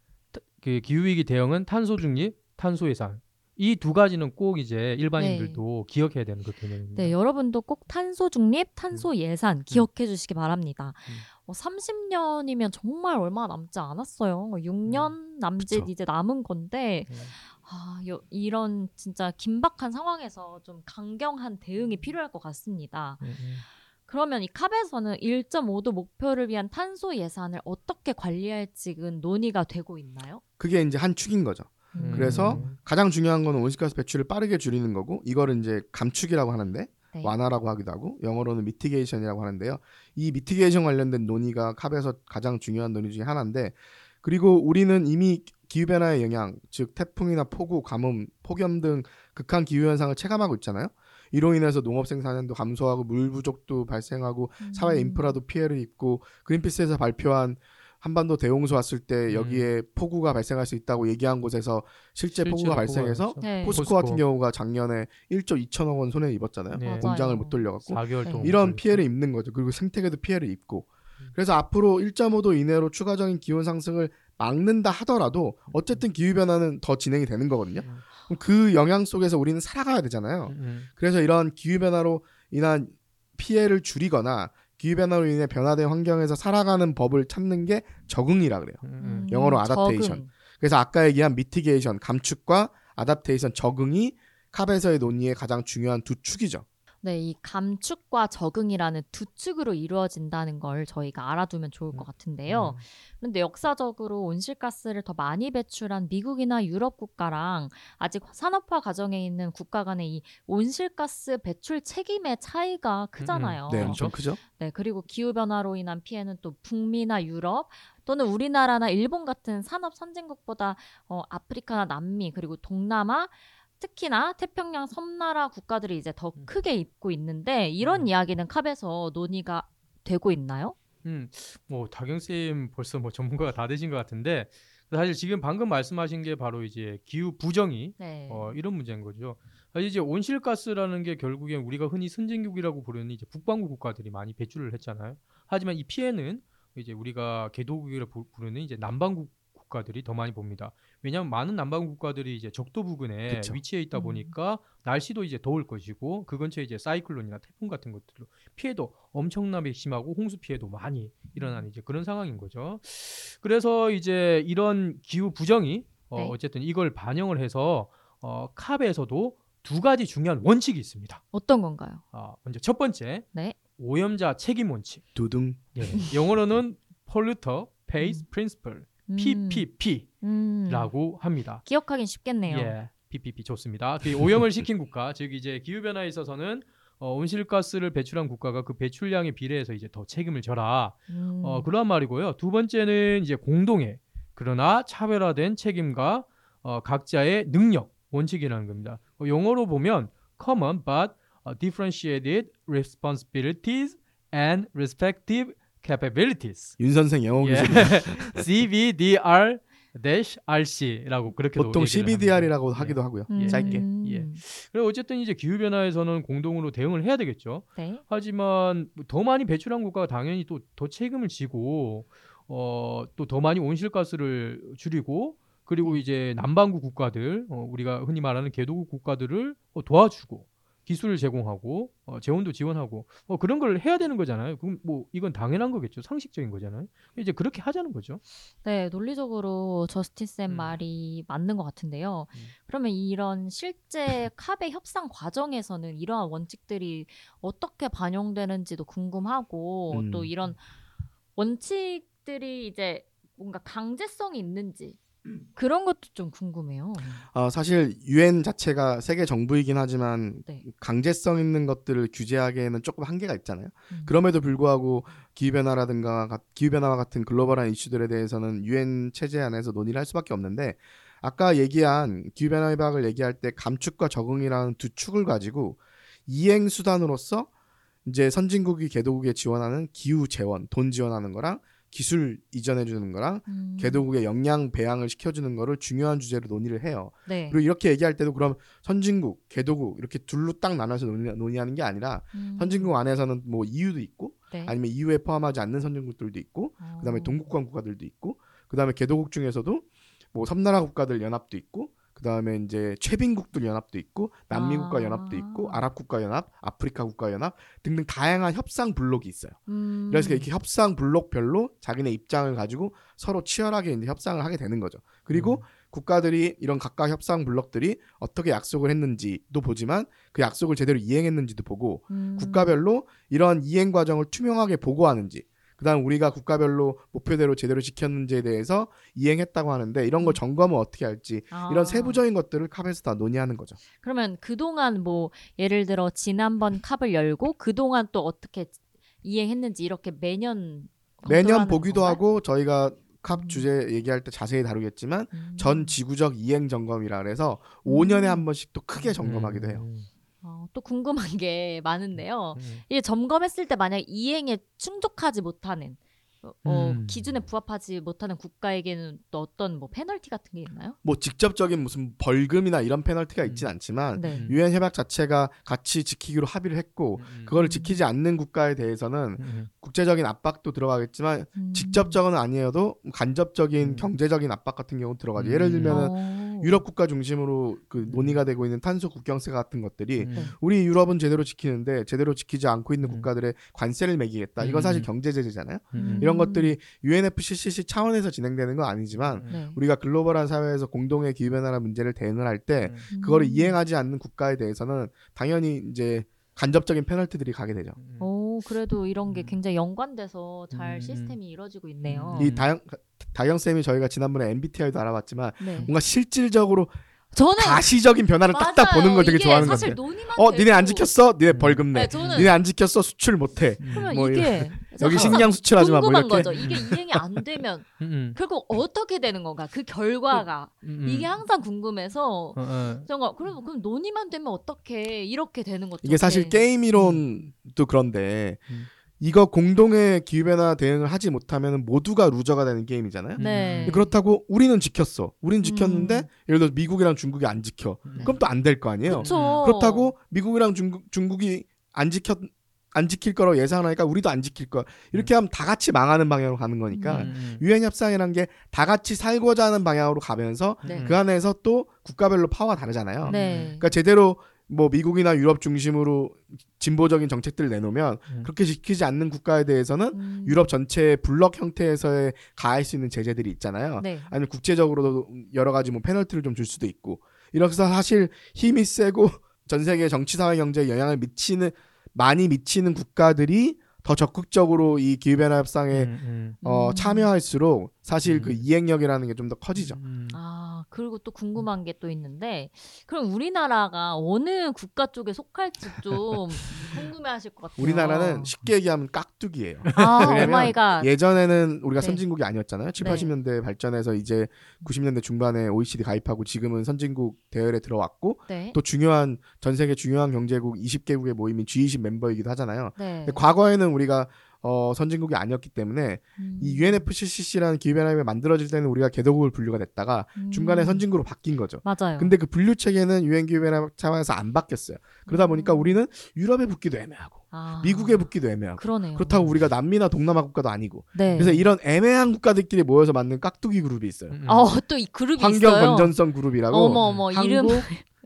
그 기후 위기 대응은 탄소 중립, 탄소 예산. 이 두 가지는 꼭 이제 일반인들도 기억해야 되는 그 개념입니다. 네, 여러분도 꼭 탄소 중립, 탄소 예산 기억해 주시기 바랍니다. 음. 어, 30년이면 정말 얼마 남지 않았어요. 6년 남짓 그쵸. 이제 남은 건데 음. 아, 여- 이런 진짜 긴박한 상황에서 좀 강경한 대응이 필요할 것 같습니다. 음, 음. 그러면 이 COP에서는 1.5도 목표를 위한 탄소 예산을 어떻게 관리할지는 논의가 되고 있나요? 그게 이제 한 축인 거죠. 음. 그래서 가장 중요한 거는 온실가스 배출을 빠르게 줄이는 거고 이거를 이제 감축이라고 하는데 네. 완화라고 하기도 하고 영어로는 mitigation이라고 하는데요. 이 mitigation 관련된 논의가 COP에서 가장 중요한 논의 중에 하나인데 그리고 우리는 이미 기후 변화의 영향, 즉 태풍이나 폭우, 가뭄, 폭염 등 극한 기후 현상을 체감하고 있잖아요. 이로 인해서 농업 생산량도 감소하고 물 부족도 발생하고 사회 음. 인프라도 피해를 입고 그린피스에서 발표한 한반도 대홍수 왔을 때 여기에 폭우가 발생할 수 있다고 얘기한 곳에서 실제 폭우가 발생해서 폭우가 네. 포스코, 포스코. 같은 경우가 작년에 1조 2천억 원 손해 입었잖아요. 네. 공장을 맞아요. 못 돌려갖고 4개월 네. 동안 이런 못 피해를 입는 거죠. 그리고 생태계도 피해를 입고. 음. 그래서 앞으로 1.5도 이내로 추가적인 기온 상승을 막는다 하더라도 어쨌든 기후 변화는 더 진행이 되는 거거든요. 음. 그럼 그 영향 속에서 우리는 살아가야 되잖아요. 음, 음. 그래서 이런 기후 변화로 인한 피해를 줄이거나 기후 변화로 인해 변화된 환경에서 살아가는 법을 찾는 게 적응이라 그래요. 음, 음. 음, 영어로 adaptation. 적응. 그래서 아까 얘기한 미티게이션, 감축과 아답테이션, 적응이 캅에서의 논의의 가장 중요한 두 축이죠. 네, 이 감축과 적응이라는 두 축으로 이루어진다는 걸 저희가 알아두면 좋을 것 같은데요. 음. 그런데 역사적으로 온실가스를 더 많이 배출한 미국이나 유럽 국가랑 아직 산업화 과정에 있는 국가 간의 이 온실가스 배출 책임의 차이가 크잖아요. 네, 그렇죠. 엄청 크죠. 네, 그리고 기후 변화로 인한 피해는 또 북미나 유럽 또는 우리나라나 일본 같은 산업 선진국보다 어, 아프리카나 남미 그리고 동남아 특히나 태평양 섬나라 국가들이 이제 더 음. 크게 입고 있는데 이런 음. 이야기는 캅에서 논의가 되고 있나요? 음, 뭐 다경 쌤 벌써 뭐 전문가가 다 되신 것 같은데 사실 지금 방금 말씀하신 게 바로 이제 기후 부정이 네. 어, 이런 문제인 거죠. 사실 이제 온실가스라는 게 결국엔 우리가 흔히 선진국이라고 부르는 이제 북반구 국가들이 많이 배출을 했잖아요. 하지만 이 피해는 이제 우리가 개도국이라 부- 부르는 이제 남반구 국가들이 더 많이 봅니다. 왜냐하면 많은 남반구 국가들이 이제 적도 부근에 그쵸. 위치해 있다 음. 보니까 날씨도 이제 더울 것이고 그 근처에 이제 사이클론이나 태풍 같은 것들로 피해도 엄청나게 심하고 홍수 피해도 많이 일어나는 이제 그런 상황인 거죠. 그래서 이제 이런 기후 부정이 어, 네. 어쨌든 이걸 반영을 해서 어, 캅에서도 두 가지 중요한 원칙이 있습니다. 어떤 건가요? 아, 먼저 첫 번째 네. 오염자 책임 원칙. 두둥. 예. 영어로는 Polluter Pays 음. Principle 음, (PPP)라고 음, 합니다. 기억하긴 쉽겠네요. 예, PPP 좋습니다. 그 오염을 시킨 국가, 즉 이제 기후 변화에 있어서는 어, 온실가스를 배출한 국가가 그 배출량에 비례해서 이제 더 책임을 져라. 음, 어, 그러한 말이고요. 두 번째는 이제 공동의 그러나 차별화된 책임과 어, 각자의 능력 원칙이라는 겁니다. 어, 영어로 보면 common but differentiated responsibilities and respective capabilities. 윤 선생 영어 예. 교수. CBDR RC라고 그렇게 보통 CBDR이라고 하기도 하고요. 예. 짧게. 예. 그리고 어쨌든 이제 기후 변화에서는 공동으로 대응을 해야 되겠죠. 네. 하지만 더 많이 배출한 국가가 당연히 또 더 책임을 지고 어, 또 더 많이 온실가스를 줄이고 그리고 이제 남반구 국가들 어, 우리가 흔히 말하는 개도국 국가들을 어, 도와주고 기술을 제공하고 어, 재원도 지원하고 어, 그런 걸 해야 되는 거잖아요. 그럼 뭐 이건 당연한 거겠죠. 상식적인 거잖아요. 이제 그렇게 하자는 거죠. 네, 논리적으로 저스틴 쌤 음. 말이 맞는 것 같은데요. 음. 그러면 이런 실제 캅의 협상 과정에서는 이러한 원칙들이 어떻게 반영되는지도 궁금하고 음. 또 이런 원칙들이 이제 뭔가 강제성이 있는지 그런 것도 좀 궁금해요. 어, 사실 유엔 자체가 세계 정부이긴 하지만 네. 강제성 있는 것들을 규제하기에는 조금 한계가 있잖아요. 음. 그럼에도 불구하고 기후 변화라든가 기후 변화와 같은 글로벌한 이슈들에 대해서는 유엔 체제 안에서 논의를 할 수밖에 없는데 아까 얘기한 기후 변화 협약을 얘기할 때 감축과 적응이라는 두 축을 가지고 이행 수단으로서 이제 선진국이 개도국에 지원하는 기후 재원, 돈 지원하는 거랑 기술 이전해 주는 거랑 음. 개도국의 역량 배양을 시켜주는 거를 중요한 주제로 논의를 해요. 네. 그리고 이렇게 얘기할 때도 그럼 선진국, 개도국 이렇게 둘로 딱 나눠서 논의, 논의하는 게 아니라 음. 선진국 안에서는 뭐 EU도 있고 네. 아니면 EU에 포함하지 않는 선진국들도 있고 어. 그다음에 동국권 국가들도 있고 그다음에 개도국 중에서도 뭐 섬나라 국가들 연합도 있고 그다음에 이제 최빈국들 연합도 있고 남미 국가 아. 연합도 있고 아랍 국가 연합, 아프리카 국가 연합 등등 다양한 협상 블록이 있어요. 음. 그래서 이렇게 협상 블록별로 자기네 입장을 가지고 서로 치열하게 이제 협상을 하게 되는 거죠. 그리고 국가들이 이런 각각 협상 블록들이 어떻게 약속을 했는지도 보지만 그 약속을 제대로 이행했는지도 보고 음. 국가별로 이런 이행 과정을 투명하게 보고하는지 그다음 우리가 국가별로 목표대로 제대로 지켰는지에 대해서 이행했다고 하는데 이런 걸 점검을 어떻게 할지 아. 이런 세부적인 것들을 캅에서 다 논의하는 거죠. 그러면 그동안 뭐 예를 들어 지난번 캅을 열고 그동안 또 어떻게 이행했는지 이렇게 매년 매년 보기도 건가요? 하고 저희가 캅 음. 주제 얘기할 때 자세히 다루겠지만 음. 전 지구적 이행 점검이라 그래서 5년에 음. 한 번씩 또 크게 점검하기도 해요. 음, 어, 또 궁금한 게 많은데요. 음. 이게 점검했을 때 만약 이행에 충족하지 못하는 어, 어, 음. 기준에 부합하지 못하는 국가에게는 또 어떤 뭐 페널티 같은 게 있나요? 뭐 직접적인 무슨 벌금이나 이런 페널티가 있진 음. 않지만 네. 음. 유엔 협약 자체가 같이 지키기로 합의를 했고 음, 그거를 음. 지키지 않는 국가에 대해서는 음, 국제적인 압박도 들어가겠지만 음. 직접적은 아니어도 간접적인 음. 경제적인 압박 같은 경우 들어가죠. 음. 예를 들면은 어. 유럽 국가 중심으로 그 논의가 되고 있는 탄소 국경세 같은 것들이 음. 우리 유럽은 제대로 지키는데 제대로 지키지 않고 있는 음. 국가들의 관세를 매기겠다. 이건 사실 음. 경제 제재잖아요. 음. 이런 것들이 UNFCCC 차원에서 진행되는 건 아니지만 음. 네. 우리가 글로벌한 사회에서 공동의 기후 변화나 문제를 대응을 할때 음. 그거를 음. 이행하지 않는 국가에 대해서는 당연히 이제 간접적인 페널티들이 가게 되죠. 음. 오, 그래도 이런 게 음. 굉장히 연관돼서 잘 음. 시스템이 이루어지고 있네요. 음. 이 다영 다영 쌤이 저희가 지난번에 MBTI도 알아봤지만 네. 뭔가 실질적으로 저는 가시적인 변화를 딱딱. 보는 걸 되게 좋아하는 사실. 논의만 어, 니네 안 지켰어? 니네 음. 벌금 내. 네, 저는 니네 안 지켰어? 수출 못 해. 그러면 뭐 이게 여기 식량 수출하지 마. 뭐 궁금한 이렇게. 거죠. 이게 이행이 안 되면 음, 음. 결국 어떻게 되는 건가? 그 결과가 음, 음. 이게 항상 궁금해서 어, 어. 정말 그럼 그럼 논의만 되면 어떻게 이렇게 되는 거죠? 이게 사실 게임 이론도 그런데 음. 이거 공동의 기후변화 대응을 하지 못하면 모두가 loser가 되는 게임이잖아요. 네. 그렇다고 우리는 지켰어. 우리는 지켰는데 음. 예를 들어 미국이랑 중국이 안 지켜. 음. 그럼 또 안 될 거 아니에요. 그렇죠. 그렇다고 미국이랑 중국 중국이 안 지켰 안 지킬 거라고 예상하니까 우리도 안 지킬 거야. 이렇게 하면 다 같이 망하는 방향으로 가는 거니까 음, 음. 유엔 협상이란 게 다 같이 살고자 하는 방향으로 가면서 네. 그 안에서 또 국가별로 파워가 다르잖아요. 네. 그러니까 제대로 뭐 미국이나 유럽 중심으로 진보적인 정책들을 내놓으면 음. 그렇게 지키지 않는 국가에 대해서는 음. 유럽 전체의 블럭 형태에서의 가할 수 있는 제재들이 있잖아요. 네. 아니면 국제적으로도 여러 가지 뭐 페널티를 좀 줄 수도 있고 이렇게 해서 사실 힘이 세고 전 세계 정치 사회 경제에 영향을 미치는 많이 미치는 국가들이 더 적극적으로 이 기후변화 협상에 음, 음. 어, 음. 참여할수록 사실 음. 그 이행력이라는 게 좀 더 커지죠. 음. 아 그리고 또 궁금한 게 또 있는데 그럼 우리나라가 어느 국가 쪽에 속할지 좀 궁금해하실 것 같아요. 우리나라는 쉽게 얘기하면 깍두기예요. 아 왜냐면 예전에는 우리가 네. 선진국이 아니었잖아요. 7, 네. 80년대 발전해서 이제 90년대 중반에 OECD 가입하고 지금은 선진국 대열에 들어왔고 네. 또 중요한 전 세계 중요한 경제국 20개국의 모임인 G20 멤버이기도 하잖아요. 네. 근데 과거에는 우리가 어, 선진국이 아니었기 때문에 음. 이 UNFCCC라는 기후변화협이 만들어질 때는 우리가 개도국을 분류가 됐다가 음. 중간에 선진국으로 바뀐 거죠. 맞아요. 근데 그 분류 체계는 유엔 기후변화 차원에서 안 바뀌었어요. 그러다 보니까 음. 우리는 유럽에 붙기도 애매하고 아, 미국에 붙기도 애매하고 그러네요. 그렇다고 우리가 남미나 동남아 국가도 아니고 네. 그래서 이런 애매한 국가들끼리 모여서 만든 깍두기 그룹이 있어요. 음. 어또 이 그룹이 환경 있어요. 건전성 그룹이라고 어머 어머 이름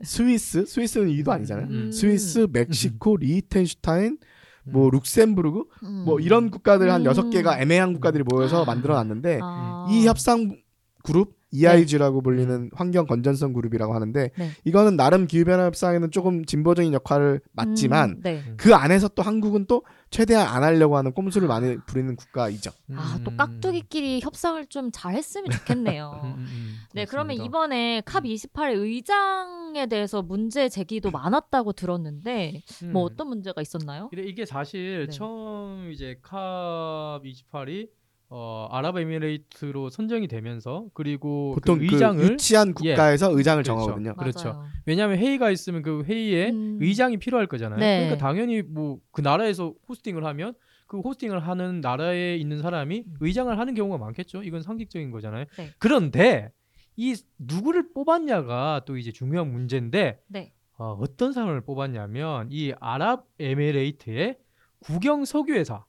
스위스, 스위스는 EU도 아니잖아요. 음. 스위스, 멕시코, 리텐슈타인, 뭐 룩셈부르크, 음. 뭐 이런 국가들 한 음. 여섯 개가 애매한 국가들이 모여서 만들어 놨는데 아. 이 협상 그룹 EIG라고 불리는 환경 건전성 그룹이라고 하는데 네. 이거는 나름 기후변화 협상에는 조금 진보적인 역할을 맡지만 음, 네. 그 안에서 또 한국은 또 최대한 안 하려고 하는 꼼수를 많이 부리는 국가이죠. 아, 또 음. 깍두기끼리 협상을 좀 잘했으면 좋겠네요. 음, 음, 음. 네, 그러면. 이번에 캅 28의 의장에 대해서 문제 제기도 많았다고 들었는데 뭐 음. 어떤 문제가 있었나요? 이게 사실 네. 처음 이제 캅 28이 어, 아랍에미레이트로 선정이 되면서 그리고 보통 그그 의장을 유치한 국가에서 의장을 그렇죠. 정하거든요. 그렇죠. 맞아요. 왜냐하면 회의가 있으면 그 회의에 음. 의장이 필요할 거잖아요. 네. 그러니까 당연히 뭐 그 나라에서 호스팅을 하면 그 호스팅을 하는 나라에 있는 사람이 의장을 하는 경우가 많겠죠. 이건 상식적인 거잖아요. 네. 그런데 이 누구를 뽑았냐가 또 이제 중요한 문제인데 네. 어, 어떤 사람을 뽑았냐면 이 아랍에미레이트의 국영 석유회사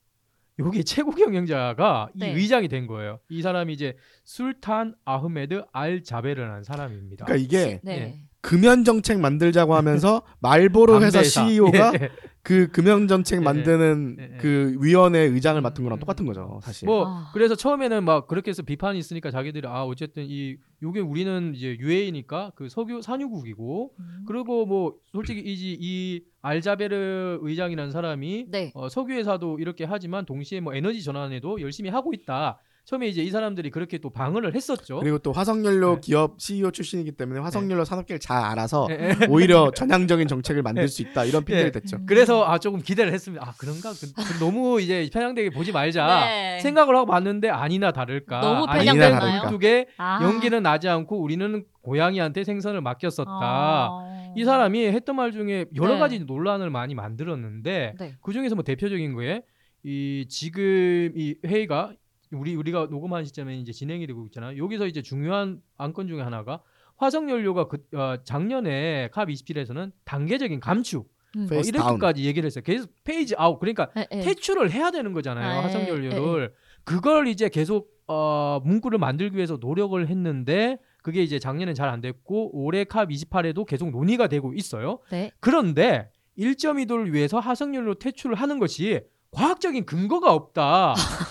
여기 최고 경영자가 네. 이 의장이 된 거예요. 이 사람이 이제 술탄 아흐메드 알 자베르라는 사람입니다. 그러니까 이게 네. 예. 금연 정책 만들자고 하면서 말보로 회사. CEO가 예, 예. 그 금연 정책 예, 만드는 예, 예. 그 위원회 의장을 맡은 거랑 음, 똑같은 음. 거죠, 사실. 뭐 아. 그래서 처음에는 막 그렇게 해서 비판이 있으니까 자기들이 아 어쨌든 이 요게 우리는 이제 UAE니까 그 석유 산유국이고 음. 그리고 뭐 솔직히 이지 이 알자베르 의장이라는 사람이 네. 어, 석유 회사도 이렇게 하지만 동시에 뭐 에너지 전환에도 열심히 하고 있다. 처음에 이제 이 사람들이 그렇게 또 방어를 했었죠. 그리고 또 화석연료 네. 기업 CEO 출신이기 때문에 화석연료 산업계를 잘 알아서 예, 예. 오히려 전향적인 정책을 만들 예. 수 있다 이런 핑계를 예. 댔죠. 음. 그래서 아 조금 기대를 했습니다. 아 그런가? 그, 그 너무 이제 편향되게 보지 말자 네. 생각을 하고 봤는데 아니나 다를까. 너무? 다를까. 쪽에 아. 연기는 나지 않고 우리는 고양이한테 생선을 맡겼었다. 아. 이 사람이 했던 말 중에 여러 네. 가지 논란을 많이 만들었는데 네. 그 중에서 뭐 대표적인 거에 이 지금 이 회의가 우리 우리가 녹음한 시점에 이제 진행이 되고 있잖아요. 여기서 이제 중요한 안건 중에 하나가 화석 연료가 그 어, 작년에 캅 27에서는 단계적인 감축 음. 어. 이렇게까지 얘기를 했어요. 계속 phase out 그러니까 네, 네. 퇴출을 해야 되는 거잖아요. 아, 화석 예, 연료를 그걸 이제 계속 어, 문구를 만들기 위해서 노력을 했는데 그게 이제 작년엔 잘 안 됐고 올해 COP 28에도 계속 논의가 되고 있어요. 네. 그런데 1.2도를 위해서 화석연료 퇴출을 하는 것이 과학적인 근거가 없다.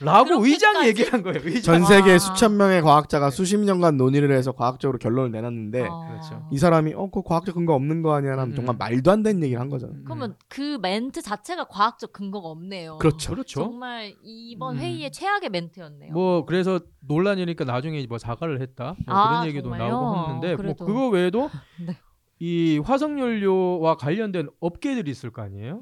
라고 의장이? 얘기한 거예요. 의장. 전 세계 와. 수천 명의 과학자가 네. 수십 년간 논의를 해서 과학적으로 결론을 내놨는데 어. 그렇죠. 이 사람이 어, 그 과학적 근거 없는 거 아니야? 라면 음. 정말 말도 안 되는 얘기를 한 거잖아요. 음. 그러면 그 멘트 자체가 과학적 근거가 없네요. 그렇죠. 그렇죠. 정말 이번 음. 회의의 최악의 멘트였네요. 뭐 그래서 논란이니까 나중에 뭐 사과를 했다 뭐 아, 그런 얘기도 정말요? 나오고 그래도. 뭐 그거 외에도 네. 이 화석 연료와 관련된 업계들이 있을 거 아니에요?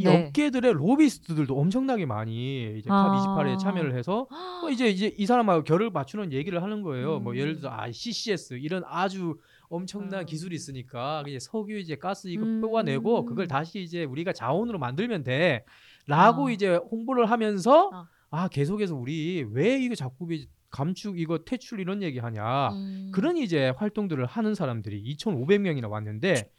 이 네. 업계들의 로비스트들도 엄청나게 많이 이제 아. 컵 28에 참여를 해서 뭐 이제 이제 이 사람하고 결을 맞추는 얘기를 하는 거예요. 뭐 음. 예를 들어 아 CCS 이런 아주 엄청난 음. 기술이 있으니까 이제 석유 이제 가스 이거 음. 뽑아내고 그걸 다시 이제 우리가 자원으로 만들면 돼라고 아. 이제 홍보를 하면서 아. 아 계속해서 우리 왜 이거 자꾸 이 감축 이거 퇴출 이런 얘기하냐 음. 그런 이제 활동들을 하는 사람들이 2,500명이나 왔는데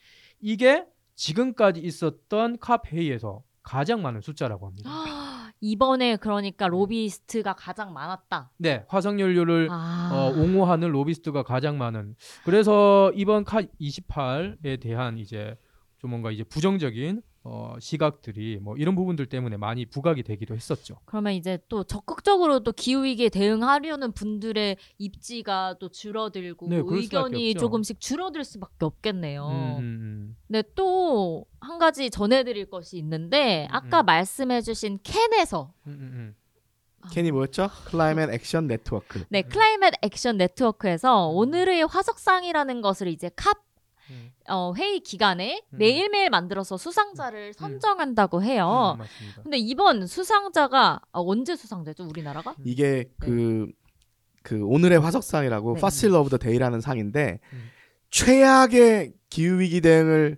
이게 지금까지 있었던 캅 회의에서 가장 많은 숫자라고 합니다. 이번에 그러니까 로비스트가 가장 많았다. 네, 화석연료를 아. 어, 옹호하는 로비스트가 가장 많은. 그래서 이번 카 28에 대한 이제 좀 뭔가 이제 부정적인 어, 시각들이 뭐 이런 부분들 때문에 많이 부각이 되기도 했었죠. 그러면 이제 또 적극적으로 또 기후 위기에 대응하려는 분들의 입지가 또 줄어들고 네, 의견이. 조금씩 줄어들 수밖에 없겠네요. 음, 음, 근데 또한 가지 전해드릴 것이 있는데 아까 음. 말씀해주신 캔에서 음, 음, 음. CAN이 뭐였죠? Climate Action Network. 네 Climate Action Network에서 오늘의 화석상이라는 것을 이제 COP 음, 어, 회의 기간에 음. 매일매일 만들어서 수상자를 선정한다고 해요. 음. 근데 이번 수상자가 아, 언제 수상되죠? 우리나라가? 이게 그, 그 오늘의 화석상이라고 네. Fossil of the Day라는 상인데 음. 최악의 기후 위기 대응을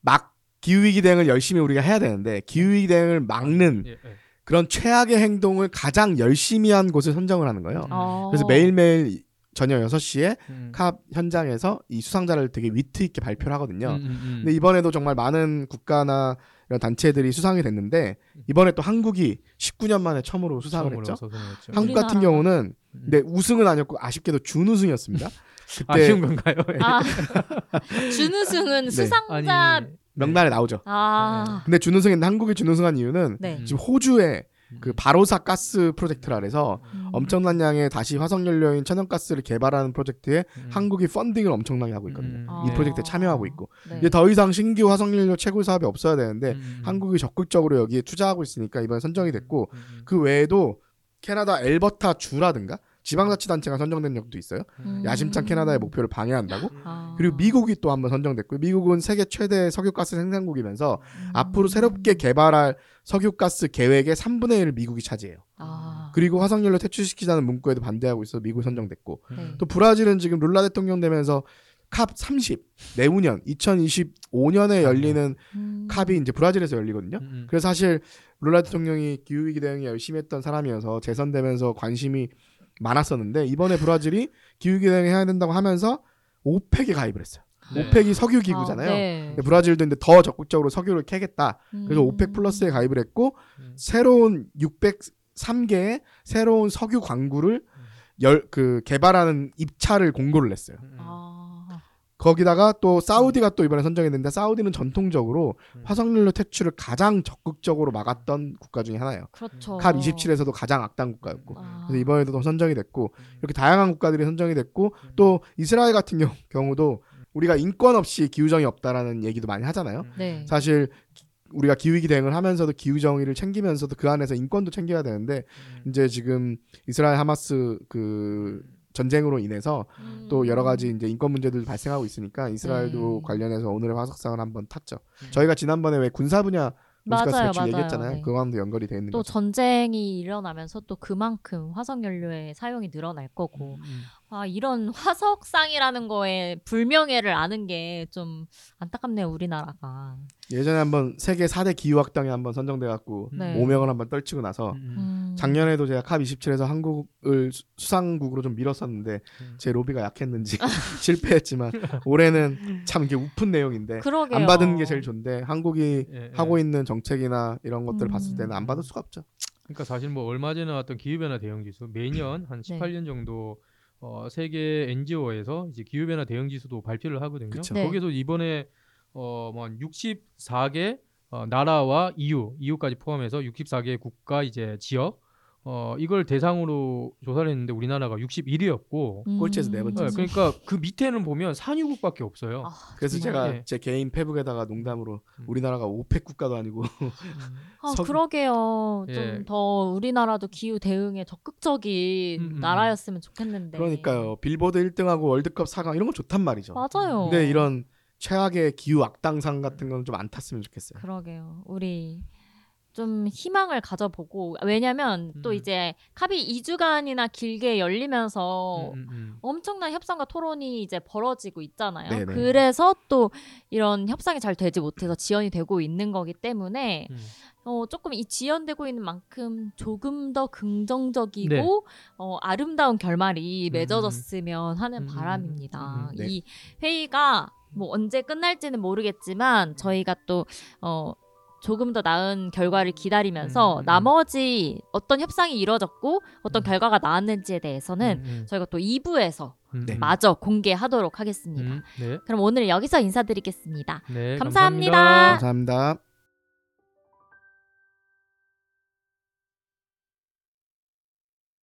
막 기후 위기 대응을 열심히 우리가 해야 되는데 기후 위기 대응을 막는 예, 예. 그런 최악의 행동을 가장 열심히 한 곳을 선정을 하는 거예요. 음. 어. 그래서 매일매일 저녁 6시에 음. 캅 현장에서 이 수상자를 되게 위트 있게 발표를 하거든요. 음, 음, 음. 근데 이번에도 정말 많은 국가나 이런 단체들이 수상이 됐는데 이번에 또 한국이 19년 만에 처음으로 수상을 처음으로 했죠. 수상했죠. 한국 같은 우리나라가? 경우는 음. 네 우승은 아니었고 아쉽게도 준우승이었습니다. 그때 아쉬운 건가요? 아, 준우승은 수상자 네. 아니 명단에 나오죠. 아, 근데 준우승인데 한국이 준우승한 이유는 네. 음. 지금 호주에 음. 그 바로사 가스 프로젝트라 그래서 음. 엄청난 양의 다시 화석 연료인 천연가스를 개발하는 프로젝트에 음. 한국이 펀딩을 엄청나게 하고 있거든요. 음. 아. 이 프로젝트에 참여하고 있고 네. 이제 더 이상 신규 화석 연료 채굴 사업이 없어야 되는데 음. 한국이 적극적으로 여기에 투자하고 있으니까 이번에 선정이 됐고 음, 음. 그 외에도 캐나다 엘버타 주라든가 지방자치단체가 선정된 적도 있어요. 음. 야심찬 캐나다의 목표를 방해한다고. 아. 그리고 미국이 또 한번 선정됐고 미국은 세계 최대 석유가스 생산국이면서 음. 앞으로 새롭게 개발할 석유가스 계획의 3분의 1을 미국이 차지해요. 아. 그리고 화석연료 퇴출시키자는 문구에도 반대하고 있어 미국이 선정됐고 네. 또 브라질은 지금 룰라 대통령 되면서 COP 30 내후년 2025년에 열리는 음. COP이 이제 브라질에서 열리거든요. 음, 음. 그래서 사실 룰라 대통령이 기후위기 대응에 열심히 했던 사람이어서 재선되면서 관심이 많았었는데 이번에 브라질이 기후위기 대응 해야 된다고 하면서 오펙에 가입을 했어요. 네. 오펙이 석유 기구잖아요. 아, 네. 브라질도 이제 더 적극적으로 석유를 캐겠다. 그래서 음. OPEC Plus에 가입을 했고 음. 새로운 603개의 새로운 석유 광구를 열 그 개발하는 입찰을 공고를 냈어요. 음, 음. 아. 거기다가 또 사우디가 또 이번에 선정이 됐는데 사우디는 전통적으로 음. 화석연료 퇴출을 가장 적극적으로 막았던 국가 중에 하나예요. 그렇죠. 캅 27에서도 가장 악당 국가였고 아. 그래서 이번에도 또 선정이 됐고 음. 이렇게 다양한 국가들이 선정이 됐고 또 이스라엘 같은 경우, 경우도 우리가 인권 없이 기후정이 없다라는 얘기도 많이 하잖아요. 네. 사실 기- 우리가 기후위기 대응을 하면서도 기후정의를 챙기면서도 그 안에서 인권도 챙겨야 되는데 음. 이제 지금 이스라엘 하마스 그 전쟁으로 인해서 음. 또 여러 가지 이제 인권 문제들 발생하고 있으니까 이스라엘도 네. 관련해서 오늘의 화석상을 한번 탔죠. 음. 저희가 지난번에 왜 군사 분야 맞아요, 맞아요. 얘기했잖아요. 네. 그거와도 연결이 돼 있는 또 거죠. 전쟁이 일어나면서 또 그만큼 화석 연료의 사용이 늘어날 거고 음. 아 이런 화석상이라는 거에 불명예를 아는 게 좀 안타깝네요 우리나라가 예전에 한번 세계 4대 기후학당에 한번 선정돼 갖고 네. 오명을 한번 떨치고 나서 음. 음. 작년에도 제가 캅 27에서 한국을 수- 수상국으로 좀 밀었었는데 음. 제 로비가 약했는지 실패했지만 올해는 참 이게 우픈 내용인데 그러게요 안 받은 게 제일 좋은데 한국이 예, 예. 하고 있는 정책이나 이런 것들을 음. 봤을 때는 안 받을 수가 없죠. 그러니까 사실 뭐 얼마 전에 나왔던 기후변화 대응 지수 매년 한 네. 18년 정도 어, 세계 NGO에서 이제 기후변화 대응 지수도 발표를 하거든요. 그쵸. 네. 거기서 이번에 어뭐 64개 어, 나라와 EU, EU까지 포함해서 64개 국가 이제 지역 어, 이걸 대상으로 조사를 했는데 우리나라가 61위였고 음. 꼴찌에서 네 번째. 그러니까 그 밑에는 보면 산유국밖에 없어요. 아, 그래서 정말. 제가 예. 제 개인 페북에다가 농담으로 음. 우리나라가 오펙 국가도 아니고 아, 석- 그러게요. 예. 좀 더 우리나라도 기후 대응에 적극적인 음, 음, 나라였으면 좋겠는데. 그러니까요. 빌보드 1등하고 월드컵 4강 이런 건 좋단 말이죠. 맞아요. 근데 이런 최악의 기후 악당상 같은 건 좀 안 탔으면 좋겠어요. 그러게요. 우리 좀 희망을 가져보고 왜냐면 또 음. 이제 캅이 2주간이나 길게 열리면서 음, 음, 음. 엄청난 협상과 토론이 이제 벌어지고 있잖아요. 네네. 그래서 또 이런 협상이 잘 되지 못해서 지연이 되고 있는 거기 때문에 음. 어, 조금 이 지연되고 있는 만큼 조금 더 긍정적이고 네. 어, 아름다운 결말이 음. 맺어졌으면 하는 음, 바람입니다. 음, 네. 이 회의가 뭐 언제 끝날지는 모르겠지만 저희가 또 어, 조금 더 나은 결과를 기다리면서 음, 음. 나머지 어떤 협상이 이루어졌고 어떤 음. 결과가 나왔는지에 대해서는 음, 음. 저희가 또 2부에서 음, 네. 음. 마저 공개하도록 하겠습니다. 음, 네. 그럼 오늘 여기서 인사드리겠습니다. 네, 감사합니다. 감사합니다. 감사합니다.